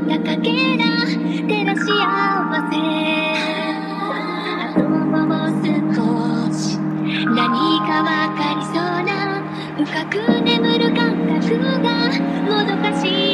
ったかけら照らし合わせ後もう少し何かわかりそうな深く眠る感覚がもどかしい。